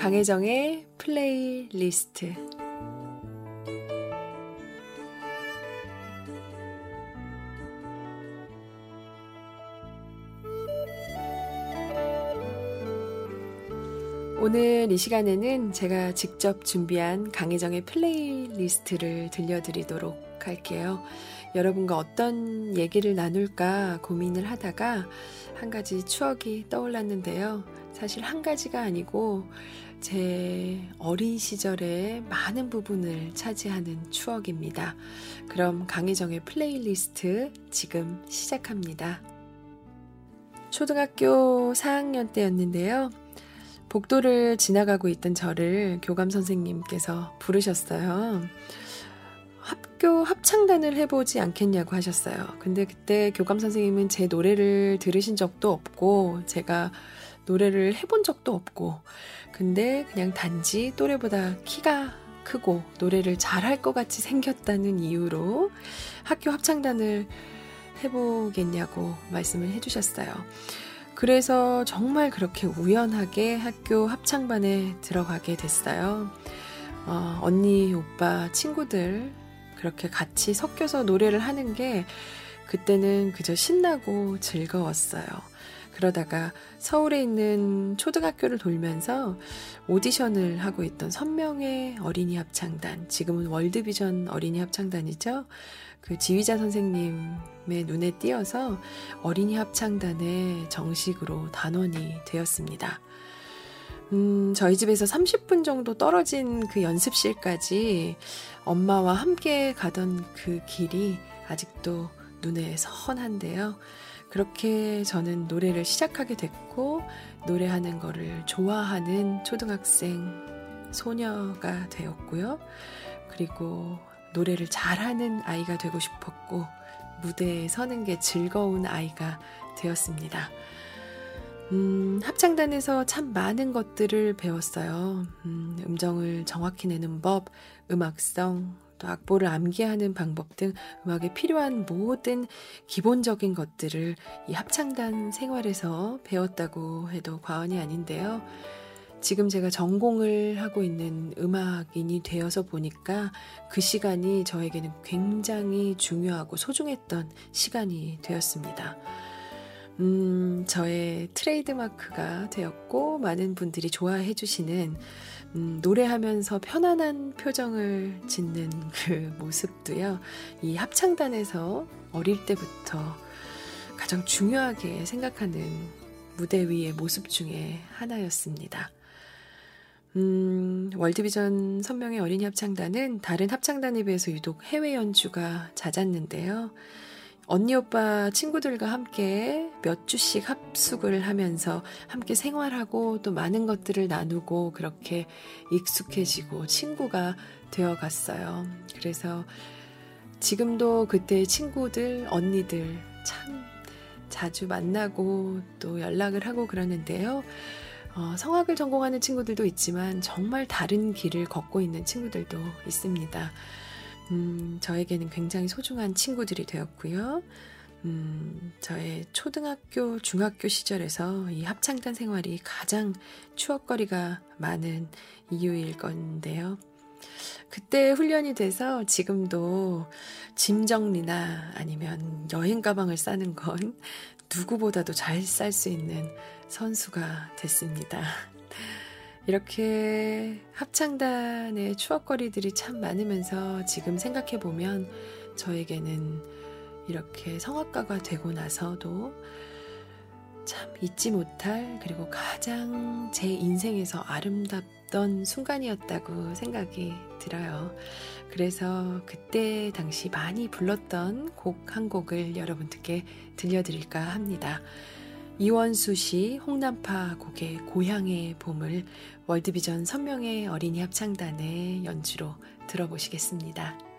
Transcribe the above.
강혜정의 플레이리스트 오늘 이 시간에는 제가 직접 준비한 강혜정의 플레이리스트를 들려드리도록 할게요. 여러분과 어떤 얘기를 나눌까 고민을 하다가 한 가지 추억이 떠올랐는데요. 사실 한 가지가 아니고 제 어린 시절의 많은 부분을 차지하는 추억입니다. 그럼 강혜정의 플레이리스트 지금 시작합니다. 초등학교 4학년 때였는데요. 복도를 지나가고 있던 저를 교감 선생님께서 부르셨어요. 학교 합창단을 해보지 않겠냐고 하셨어요. 근데 그때 교감 선생님은 제 노래를 들으신 적도 없고, 제가 노래를 해본 적도 없고, 근데 그냥 단지 또래보다 키가 크고 노래를 잘할 것 같이 생겼다는 이유로 학교 합창단을 해보겠냐고 말씀을 해주셨어요. 그래서 정말 그렇게 우연하게 학교 합창반에 들어가게 됐어요. 어, 언니, 오빠, 친구들 그렇게 같이 섞여서 노래를 하는 게 그때는 그저 신나고 즐거웠어요. 그러다가 서울에 있는 초등학교를 돌면서 오디션을 하고 있던 선명의 어린이 합창단, 지금은 월드비전 어린이 합창단이죠. 그 지휘자 선생님의 눈에 띄어서 어린이 합창단에 정식으로 단원이 되었습니다. 음, 저희 집에서 30분 정도 떨어진 그 연습실까지 엄마와 함께 가던 그 길이 아직도 눈에 선한데요. 그렇게 저는 노래를 시작하게 됐고, 노래하는 거를 좋아하는 초등학생 소녀가 되었고요. 그리고 노래를 잘하는 아이가 되고 싶었고 무대에 서는 게 즐거운 아이가 되었습니다. 음, 합창단에서 참 많은 것들을 배웠어요. 음, 음정을 정확히 내는 법, 음악성, 또 악보를 암기하는 방법 등 음악에 필요한 모든 기본적인 것들을 이 합창단 생활에서 배웠다고 해도 과언이 아닌데요. 지금 제가 전공을 하고 있는 음악인이 되어서 보니까 그 시간이 저에게는 굉장히 중요하고 소중했던 시간이 되었습니다. 음, 저의 트레이드마크가 되었고, 많은 분들이 좋아해 주시는, 음, 노래하면서 편안한 표정을 짓는 그 모습도요, 이 합창단에서 어릴 때부터 가장 중요하게 생각하는 무대 위의 모습 중에 하나였습니다. 음, 월드비전 선명의 어린이 합창단은 다른 합창단에 비해서 유독 해외 연주가 잦았는데요. 언니 오빠 친구들과 함께 몇 주씩 합숙을 하면서 함께 생활하고 또 많은 것들을 나누고 그렇게 익숙해지고 친구가 되어 갔어요. 그래서 지금도 그때 친구들, 언니들 참 자주 만나고 또 연락을 하고 그러는데요. 어, 성악을 전공하는 친구들도 있지만 정말 다른 길을 걷고 있는 친구들도 있습니다. 음, 저에게는 굉장히 소중한 친구들이 되었고요. 음, 저의 초등학교, 중학교 시절에서 이 합창단 생활이 가장 추억거리가 많은 이유일 건데요. 그때 훈련이 돼서 지금도 짐 정리나 아니면 여행 가방을 싸는 건 누구보다도 잘 쌀 수 있는 선수가 됐습니다. 이렇게 합창단의 추억거리들이 참 많으면서 지금 생각해보면 저에게는 이렇게 성악가가 되고 나서도 참 잊지 못할 그리고 가장 제 인생에서 아름답던 순간이었다고 생각이 들어요. 그래서 그때 당시 많이 불렀던 곡 한 곡을 여러분들께 들려드릴까 합니다. 이원수 씨 홍남파 곡의 고향의 봄을 월드비전 선명의 어린이 합창단의 연주로 들어보시겠습니다.